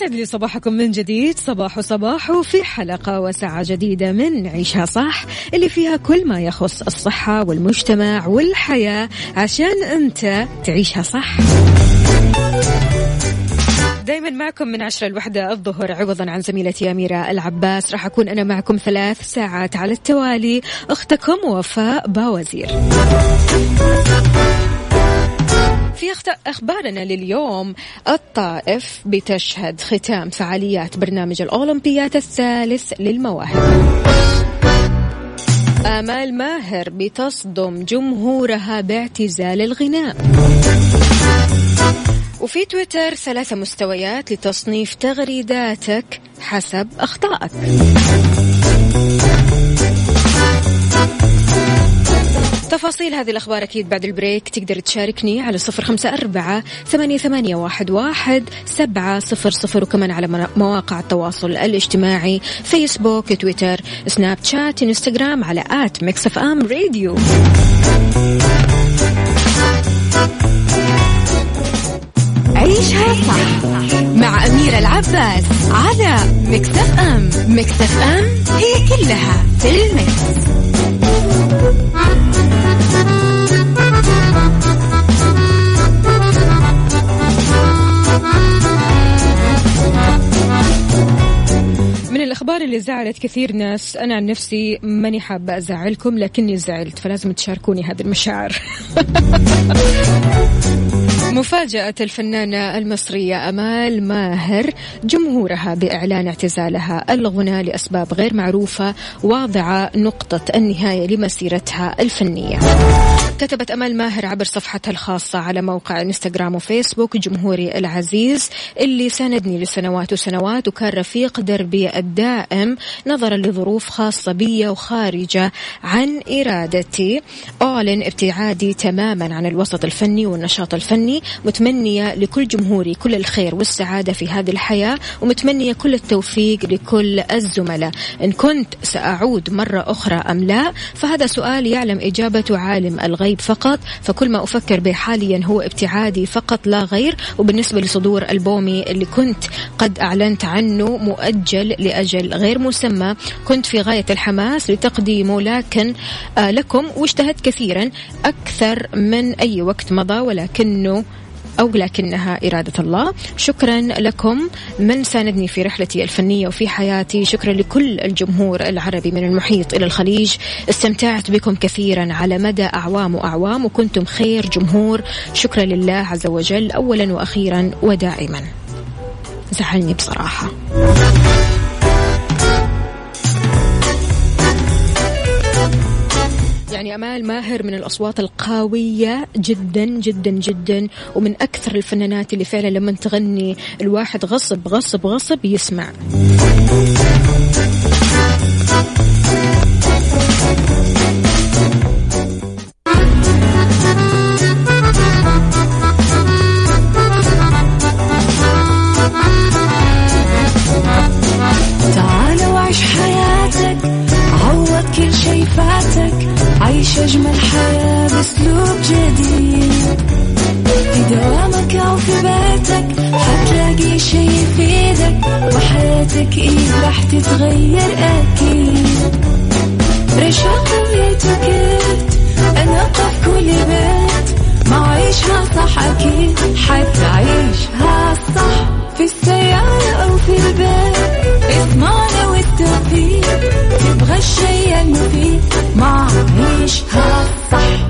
ويسعد لي صباحكم من جديد. صباح صباح في حلقة وساعة جديدة من عيشها صح اللي فيها كل ما يخص الصحة والمجتمع والحياة عشان أنت تعيشها صح. دايما معكم من عشرة الوحدة الظهر عوضا عن زميلتي أميرة العباس. راح أكون أنا معكم ثلاث ساعات على التوالي. أختكم وفاء باوزير. في أخبارنا لليوم. الطائف بتشهد ختام فعاليات برنامج الأولمبيات الثالث للمواهب. آمال ماهر بتصدم جمهورها باعتزال الغناء. وفي تويتر ثلاثة مستويات لتصنيف تغريداتك حسب أخطائك. تفاصيل هذه الأخبار أكيد بعد البريك. تقدر تشاركني على صفر خمسة أربعة ثمانية, ثمانية واحد, واحد سبعة صفر صفر وكمان على مواقع التواصل الاجتماعي فيسبوك تويتر سناب شات إنستغرام على at Mix FM Radio. عيشها صح مع أميرة العباس على Mix FM. Mix FM it's all in the mix. الأخبار اللي زعلت كثير ناس. أنا عن نفسي ماني حابة أزعلكم لكني زعلت فلازم تشاركوني هذه المشاعر. مفاجأة الفنانة المصرية أمال ماهر جمهورها بإعلان اعتزالها الغنى لأسباب غير معروفة واضعة نقطة النهاية لمسيرتها الفنية. كتبت أمال ماهر عبر صفحتها الخاصة على موقع إنستغرام وفيسبوك جمهوري العزيز اللي ساندني لسنوات وسنوات وكان رفيق دربي الدائم نظرا لظروف خاصة بي وخارجة عن إرادتي. أعلن ابتعادي تماما عن الوسط الفني والنشاط الفني متمنية لكل جمهوري كل الخير والسعادة في هذه الحياة ومتمنية كل التوفيق لكل الزملاء. إن كنت سأعود مرة أخرى أم لا؟ فهذا سؤال يعلم إجابته عالم الغيب فقط. فكل ما أفكر به حاليا هو ابتعادي فقط لا غير. وبالنسبة لصدور ألبومي اللي كنت قد أعلنت عنه مؤجل لأجل غير مسمى كنت في غاية الحماس لتقديمه لكن آه لكم واجتهدت كثيرا أكثر من أي وقت مضى ولكنه أو لكنها إرادة الله. شكرا لكم. من ساندني في رحلتي الفنية وفي حياتي شكرا لكل الجمهور العربي من المحيط إلى الخليج. استمتعت بكم كثيرا على مدى أعوام وأعوام وكنتم خير جمهور. شكرا لله عز وجل. أولا وأخيرا ودائما. زعلني بصراحة. يعني أمال ماهر من الأصوات القوية جدا جدا جدا ومن أكثر الفنانات اللي فعلا لما تغني الواحد غصب غصب غصب يسمع. إيه راح تتغير أكيد. رشاق ويتوكيت أنا في كل بيت. ما عيشها صح أكيد حتعيشها صح. في السيارة أو في البيت اضمعنا والتوفيق. تبغى الشيء المفيد ما عيشها صح.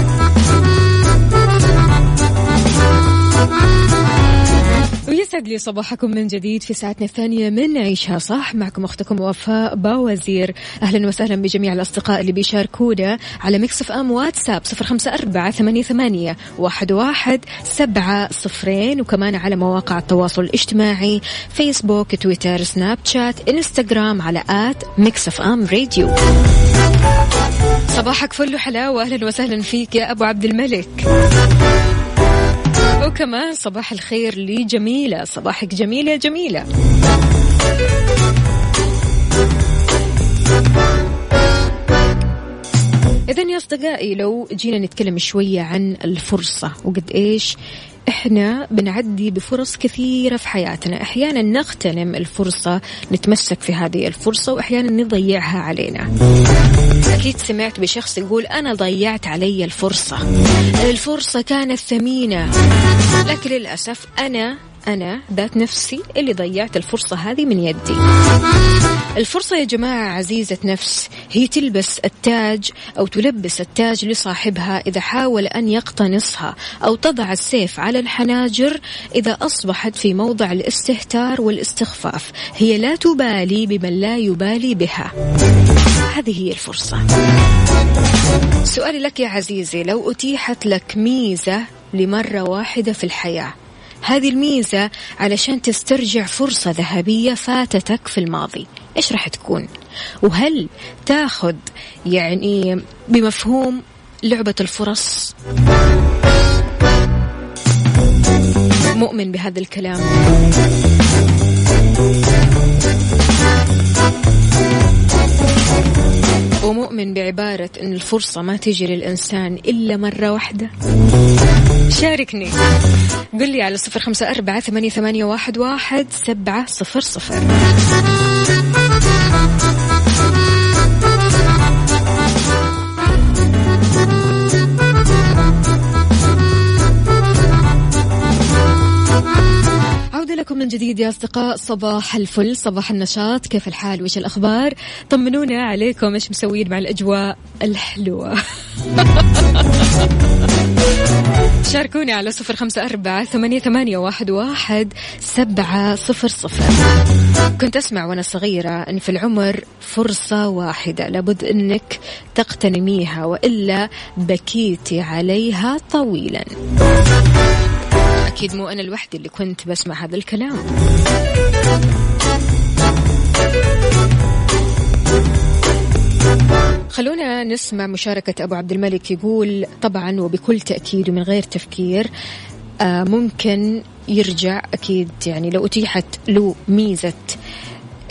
يسعد لي صباحكم من جديد في ساعتنا الثانية من عيشها صح. معكم أختكم وفاء باوزير. أهلا وسهلا بجميع الأصدقاء اللي بيشاركونا على Mix FM واتساب صفر خمسة أربعة ثمانية, ثمانية واحد, واحد سبعة صفرين. وكمان على مواقع التواصل الاجتماعي فيسبوك تويتر سناب شات إنستغرام على at Mix FM Radio صباحك فل وحلاوة. أهلا وسهلا فيك يا أبو عبد الملك. وكمان صباح الخير لجميلة. صباحك جميلة جميلة. إذا يا أصدقائي لو جينا نتكلم شوية عن الفرصة وقد إيش إحنا بنعدي بفرص كثيرة في حياتنا. أحيانا نغتنم الفرصة نتمسك في هذه الفرصة وأحيانا نضيعها علينا. أكيد سمعت بشخص يقول أنا ضيعت علي الفرصة. الفرصة كانت ثمينة. لكن للأسف أنا أنا ذات نفسي اللي ضيعت الفرصة هذه من يدي. الفرصة يا جماعة عزيزة نفس هي تلبس التاج أو تلبس التاج لصاحبها إذا حاول أن يقتنصها أو تضع السيف على الحناجر إذا أصبحت في موضع الاستهتار والاستخفاف. هي لا تبالي بمن لا يبالي بها. هذه هي الفرصة. سؤالي لك يا عزيزي لو أتيحت لك ميزة لمرة واحدة في الحياة هذه الميزة علشان تسترجع فرصة ذهبية فاتتك في الماضي. إيش راح تكون؟ وهل تاخذ يعني بمفهوم لعبة الفرص؟ مؤمن بهذا الكلام؟ ومؤمن بعبارة أن الفرصة ما تجي للإنسان إلا مرة واحدة. شاركني. قل لي على صفر خمسة أربعة ثمانية, واحد سبعة صفر صفر. لكم من جديد يا أصدقاء. صباح الفل صباح النشاط. كيف الحال؟ وش الأخبار؟ طمنونا عليكم. إيش مسوين مع الأجواء الحلوة؟ شاركوني على صفر خمسة أربعة ثمانية, ثمانية واحد, واحد سبعة صفر صفر. كنت أسمع وأنا صغيرة أن في العمر فرصة واحدة لابد أنك تغتنميها وإلا بكيتي عليها طويلا. أكيد مو أنا لوحدي اللي كنت بسمع هذا الكلام. خلونا نسمع مشاركة أبو عبد الملك يقول طبعا وبكل تأكيد ومن غير تفكير آه، ممكن يرجع أكيد يعني لو أتيحت له ميزة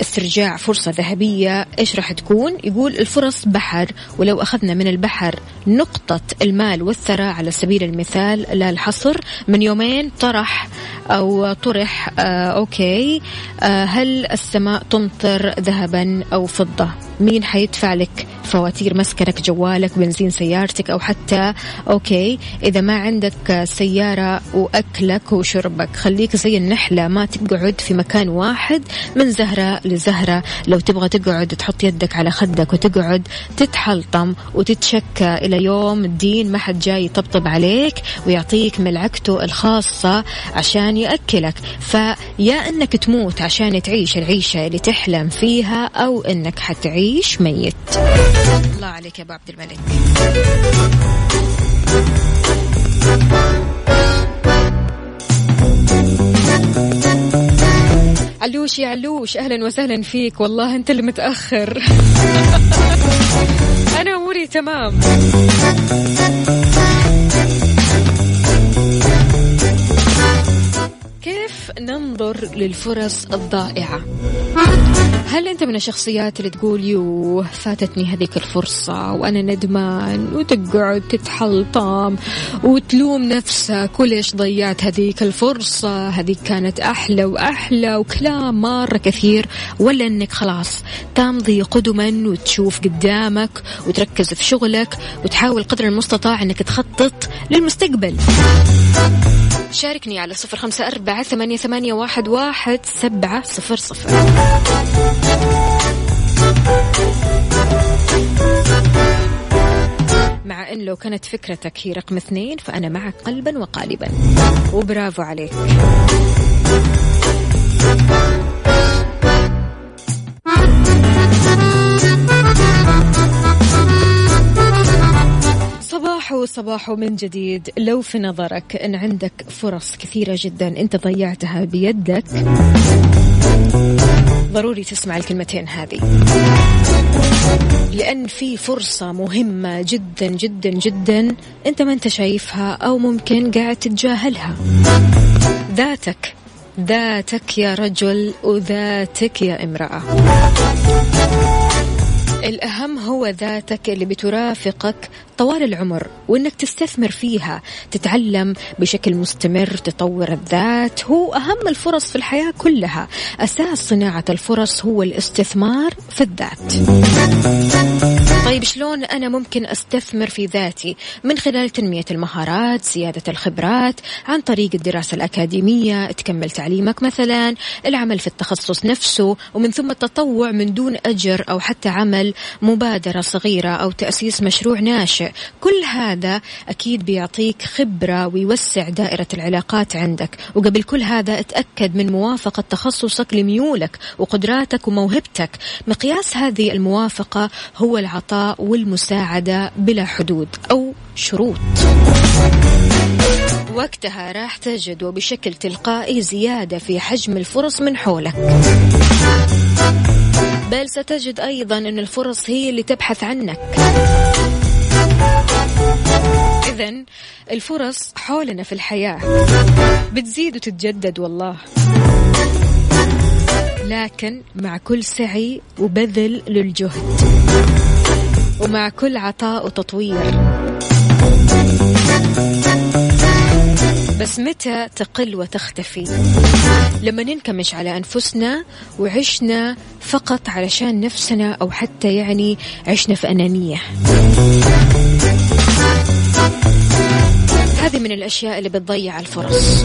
استرجاع فرصة ذهبية إيش راح تكون؟ يقول الفرص بحر ولو أخذنا من البحر نقطة المال والثراء على سبيل المثال لا الحصر من يومين طرح أو طرح آه okay آه هل السماء تمطر ذهبا أو فضة؟ مين حيدفع لك فواتير مسكنك جوالك بنزين سيارتك أو حتى أوكي إذا ما عندك سيارة وأكلك وشربك. خليك زي النحلة ما تقعد في مكان واحد من زهرة لزهرة. لو تبغى تقعد تحط يدك على خدك وتقعد تتحلطم وتتشكى. إلى يوم الدين ما حد جاي يطبطب عليك ويعطيك ملعقته الخاصة عشان يأكلك. فيا أنك تموت عشان تعيش العيشة اللي تحلم فيها أو أنك حتعيش ميت. الله عليك يا أبو عبد الملك. علوش يا علوش أهلا وسهلا فيك. والله أنت اللي متاخر أنا أموري تمام. ننظر للفرص الضائعة. هل أنت من الشخصيات اللي تقول يوه فاتتني هذيك الفرصة وأنا ندمان وتقعد تتحلطم وتلوم نفسك وليش ضيعت هذيك الفرصة هذيك كانت أحلى وأحلى وكلام مرة كثير ولا أنك خلاص تمضي قدما وتشوف قدامك وتركز في شغلك وتحاول قدر المستطاع أنك تخطط للمستقبل. شاركني على صفر خمسة أربعة ثمانية, ثمانية واحد, واحد سبعة صفر صفر. مع أن لو كانت فكرتك هي رقم اثنين فأنا معك قلبا وقالبا. وبرافو عليك. صباحو صباحو من جديد. لو في نظرك أن عندك فرص كثيرة جدا أنت ضيعتها بيدك. ضروري تسمع الكلمتين هذه. لأن في فرصة مهمة جدا جدا جدا أنت ما أنت شايفها أو ممكن قاعد تتجاهلها. ذاتك ذاتك يا رجل وذاتك يا امرأة. الأهم هو ذاتك اللي بترافقك طوال العمر وإنك تستثمر فيها تتعلم بشكل مستمر تطور الذات. هو أهم الفرص في الحياة كلها. أساس صناعة الفرص هو الاستثمار في الذات. طيب شلون أنا ممكن أستثمر في ذاتي؟ من خلال تنمية المهارات زيادة الخبرات عن طريق الدراسة الأكاديمية تكمل تعليمك مثلا العمل في التخصص نفسه ومن ثم التطوع من دون أجر أو حتى عمل مبادرة صغيرة أو تأسيس مشروع ناشئ. كل هذا أكيد بيعطيك خبرة ويوسع دائرة العلاقات عندك. وقبل كل هذا اتأكد من موافقة تخصصك لميولك وقدراتك وموهبتك. مقياس هذه الموافقة هو العطاء والمساعدة بلا حدود أو شروط. وقتها راح تجد وبشكل تلقائي زيادة في حجم الفرص من حولك. بل ستجد أيضا أن الفرص هي اللي تبحث عنك. إذا الفرص حولنا في الحياة. بتزيد وتتجدد والله. لكن مع كل سعي وبذل للجهد. ومع كل عطاء وتطوير. بس متى تقل وتختفي؟ لما ننكمش على أنفسنا وعشنا فقط علشان نفسنا أو حتى يعني عشنا في أنانية. هذه من الأشياء اللي بتضيع الفرص.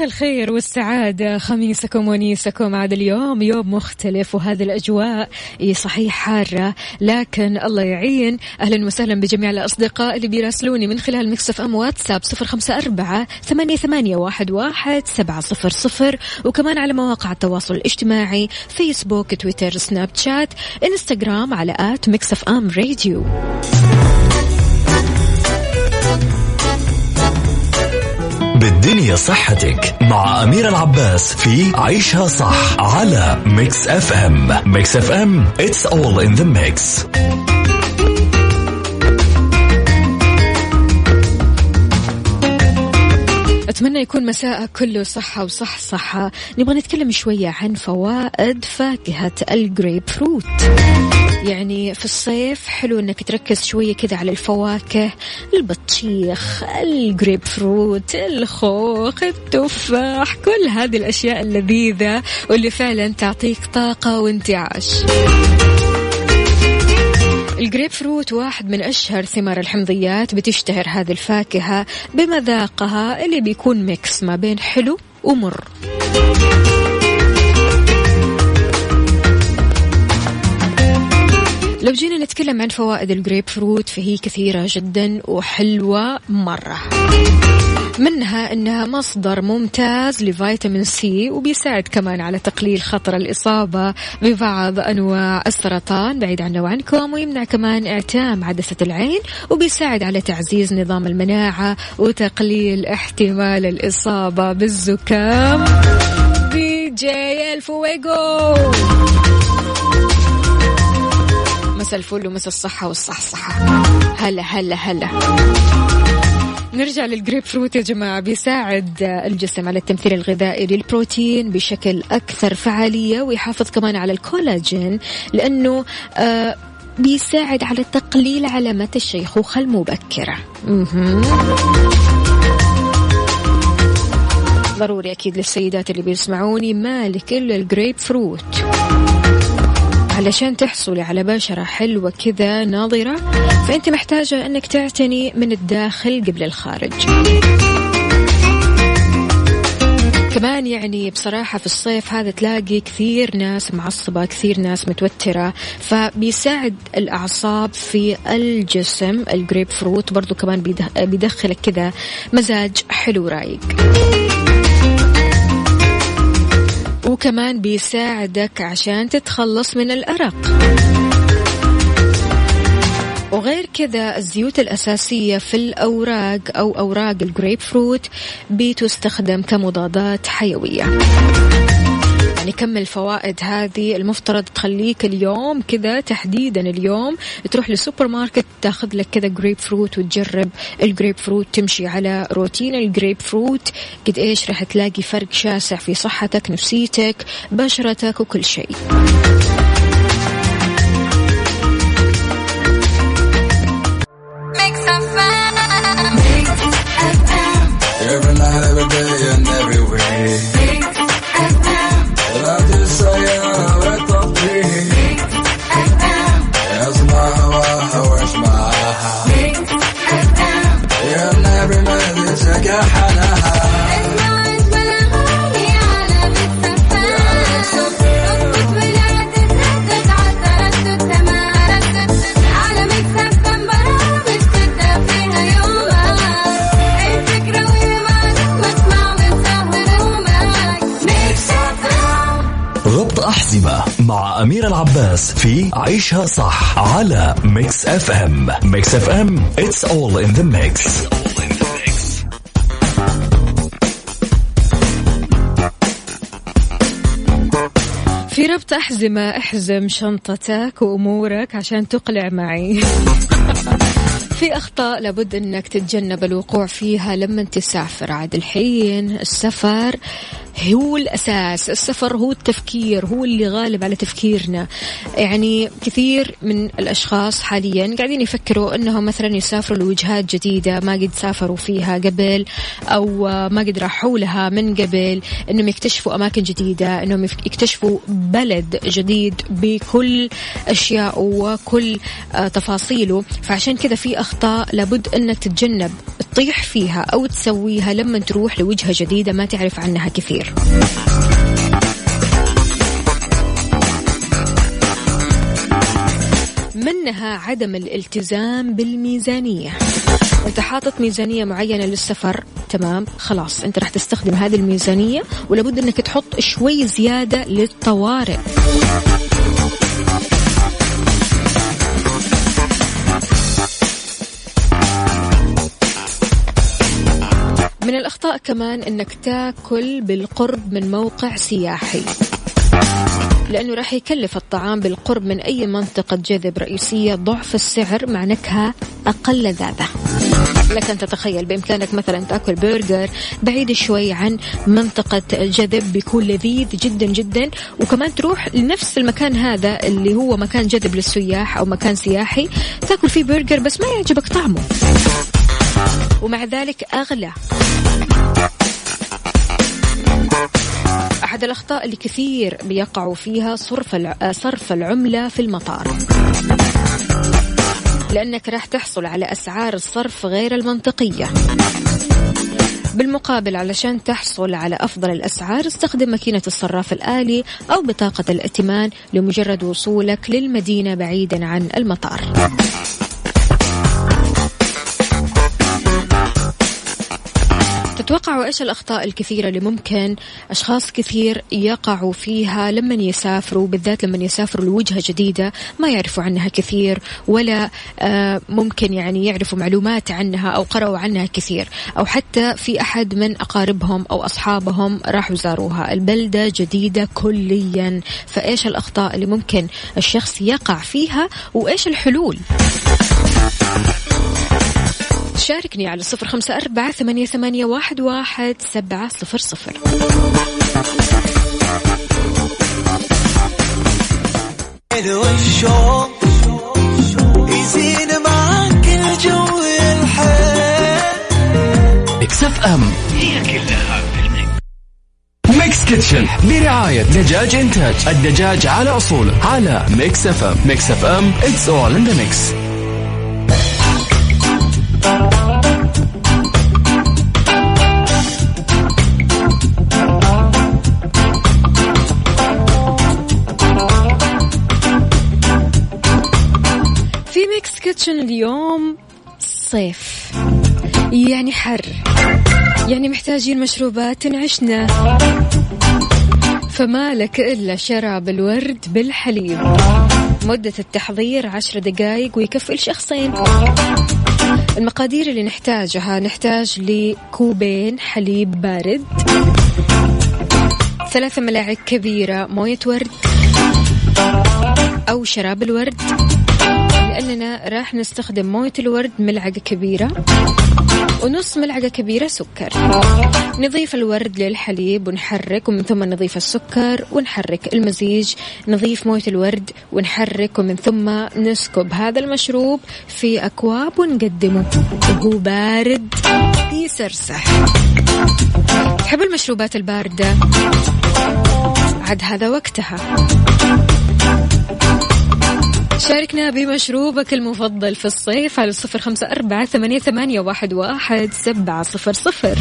مساء الخير والسعادة خميسكم ونيسكم. عاد اليوم يوم مختلف وهذه الأجواء صحيح حارة لكن الله يعين. أهلا وسهلا بجميع الأصدقاء اللي بيراسلوني من خلال Mix FM واتساب صفر خمسة أربعة ثمانية, ثمانية واحد, واحد سبعة صفر صفر. وكمان على مواقع التواصل الاجتماعي فيسبوك تويتر سناب شات إنستغرام على at Mix FM Radio. بالدنيا صحتك مع أميرة العباس في عيشها صح على Mix FM Mix FM it's all in the mix. أتمنى يكون مساءك كله صحة وصح صحة. نبغى نتكلم شوية عن فوائد فاكهة الجريب فروت. يعني في الصيف حلو إنك تركز شوية كذا على الفواكه البطيخ الجريب فروت الخوخ التفاح كل هذه الأشياء اللذيذة واللي فعلا تعطيك طاقة وانتعاش. الجريب فروت واحد من أشهر ثمار الحمضيات بتشتهر هذه الفاكهة بمذاقها اللي بيكون mix ما بين حلو ومر. لو جينا نتكلم عن فوائد الجريب فروت فهي كثيرة جدا وحلوة مرة. منها إنها مصدر ممتاز لفيتامين C وبيساعد كمان على تقليل خطر الإصابة ببعض أنواع السرطان بعيد عنا وعنكم ويمنع كمان إعتام عدسة العين وبيساعد على تعزيز نظام المناعة وتقليل احتمال الإصابة بالزكام. دي جي الفويجو. مساء الفل ومساء الصحة والصحصحة. هلا هلا هلا. نرجع للجريب فروت يا جماعة. بيساعد الجسم على التمثيل الغذائي للبروتين بشكل أكثر فعالية ويحافظ كمان على الكولاجين لأنه آه بيساعد على تقليل علامات الشيخوخة المبكرة. ضروري أكيد للسيدات اللي بيسمعوني مالك إلا الجريب فروت. علشان تحصلي على بشرة حلوة كذا ناضرة فأنت محتاجة أنك تعتني من الداخل قبل الخارج. كمان يعني بصراحة في الصيف هذا تلاقي كثير ناس معصبة كثير ناس متوترة فبيساعد الأعصاب في الجسم الجريب فروت برضو كمان بيدخلك كذا مزاج حلو رايق. وكمان بيساعدك عشان تتخلص من الأرق. وغير كذا الزيوت الأساسية في الأوراق أو أوراق الجريب فروت بتستخدم كمضادات حيوية. يعني كم الفوائد هذه المفترض تخليك اليوم كذا تحديدا اليوم تروح للسوبر ماركت تاخذ لك كذا جريب فروت وتجرب الجريب فروت تمشي على روتين الجريب فروت قد إيش راح تلاقي فرق شاسع في صحتك نفسيتك بشرتك وكل شيء. مع أمير العباس في عيشها صح على Mix FM Mix FM it's all in the mix. في ربط أحزمة أحزم شنطتك وأمورك عشان تقلع معي. في أخطاء لابد أنك تتجنب الوقوع فيها لما تسافر. عاد الحين السفر هو الأساس السفر هو التفكير هو اللي غالب على تفكيرنا. يعني كثير من الأشخاص حاليا قاعدين يفكروا أنهم مثلا يسافروا لوجهات جديدة ما قد سافروا فيها قبل أو ما قد راحوا لها من قبل أنهم يكتشفوا أماكن جديدة أنهم يكتشفوا بلد جديد بكل أشياء وكل تفاصيله. فعشان كذا في أخطاء لابد أن تتجنب تطيح فيها أو تسويها لما تروح لوجهة جديدة ما تعرف عنها كثير. منها عدم الالتزام بالميزانية. انت حاطط ميزانية معينة للسفر تمام خلاص أنت راح تستخدم هذه الميزانية ولابد أنك تحط شوي زيادة للطوارئ. من الأخطاء كمان أنك تاكل بالقرب من موقع سياحي. لأنه راح يكلف الطعام بالقرب من أي منطقة جذب رئيسية ضعف السعر مع نكهة أقل لذاذة لك أن تتخيل بإمكانك مثلا تأكل برجر بعيد شوي عن منطقة جذب بيكون لذيذ جدا جدا. وكمان تروح لنفس المكان هذا اللي هو مكان جذب للسياح أو مكان سياحي تأكل فيه برجر بس ما يعجبك طعمه. ومع ذلك أغلى. أحد الأخطاء اللي كثير بيقعوا فيها صرف صرف العملة في المطار. لأنك راح تحصل على أسعار الصرف غير المنطقية. بالمقابل علشان تحصل على أفضل الأسعار استخدم ماكينة الصراف الآلي أو بطاقة الائتمان لمجرد وصولك للمدينة بعيدا عن المطار. تتوقعوا إيش الأخطاء الكثيرة اللي ممكن أشخاص كثير يقعوا فيها لما يسافروا بالذات لما يسافروا لوجهة جديدة ما يعرفوا عنها كثير ولا آه، ممكن يعني يعرفوا معلومات عنها أو قرأوا عنها كثير. أو حتى في أحد من أقاربهم أو أصحابهم راحوا زاروها. البلدة جديدة كليا. فإيش الأخطاء اللي ممكن الشخص يقع فيها وإيش الحلول؟ شاركني على صفر خمسة أربعة ثمانية, ثمانية واحد, واحد سبعة صفر صفر. FM. هي كلها Mix Kitchen برعاية دجاج إنتاج. الدجاج على اصوله على Mix FM. Mix FM. It's all in the mix. كيتشن اليوم صيف. يعني حر. يعني محتاجين مشروبات تنعشنا فما لك إلا شراب الورد بالحليب. مدة التحضير عشر دقايق ويكفي لشخصين. المقادير اللي نحتاجها نحتاج لكوبين حليب بارد. ثلاثة ملاعق كبيرة موية ورد. أو شراب الورد. لأننا راح نستخدم موية الورد ملعقة كبيرة ونص ملعقة كبيرة سكر. نضيف الورد للحليب ونحرك ومن ثم نضيف السكر ونحرك. المزيج نضيف موية الورد ونحرك ومن ثم نسكب هذا المشروب في أكواب ونقدمه وهو بارد يسرسح تحب المشروبات الباردة؟ عاد هذا وقتها. شاركنا بمشروبك المفضل في الصيف على صفر خمسة أربعة ثمانية, ثمانية واحد, واحد سبعة صفر صفر.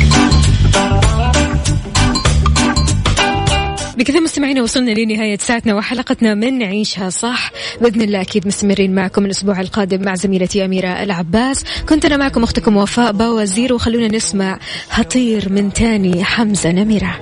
بكذا مستمعينا وصلنا لنهاية ساعتنا وحلقتنا من نعيشها صح. بإذن الله أكيد مستمرين معكم الأسبوع القادم مع زميلتي أميرة العباس. كنت أنا معكم أختكم وفاء باوزير وخلونا نسمع هطير من تاني حمزة نمرة.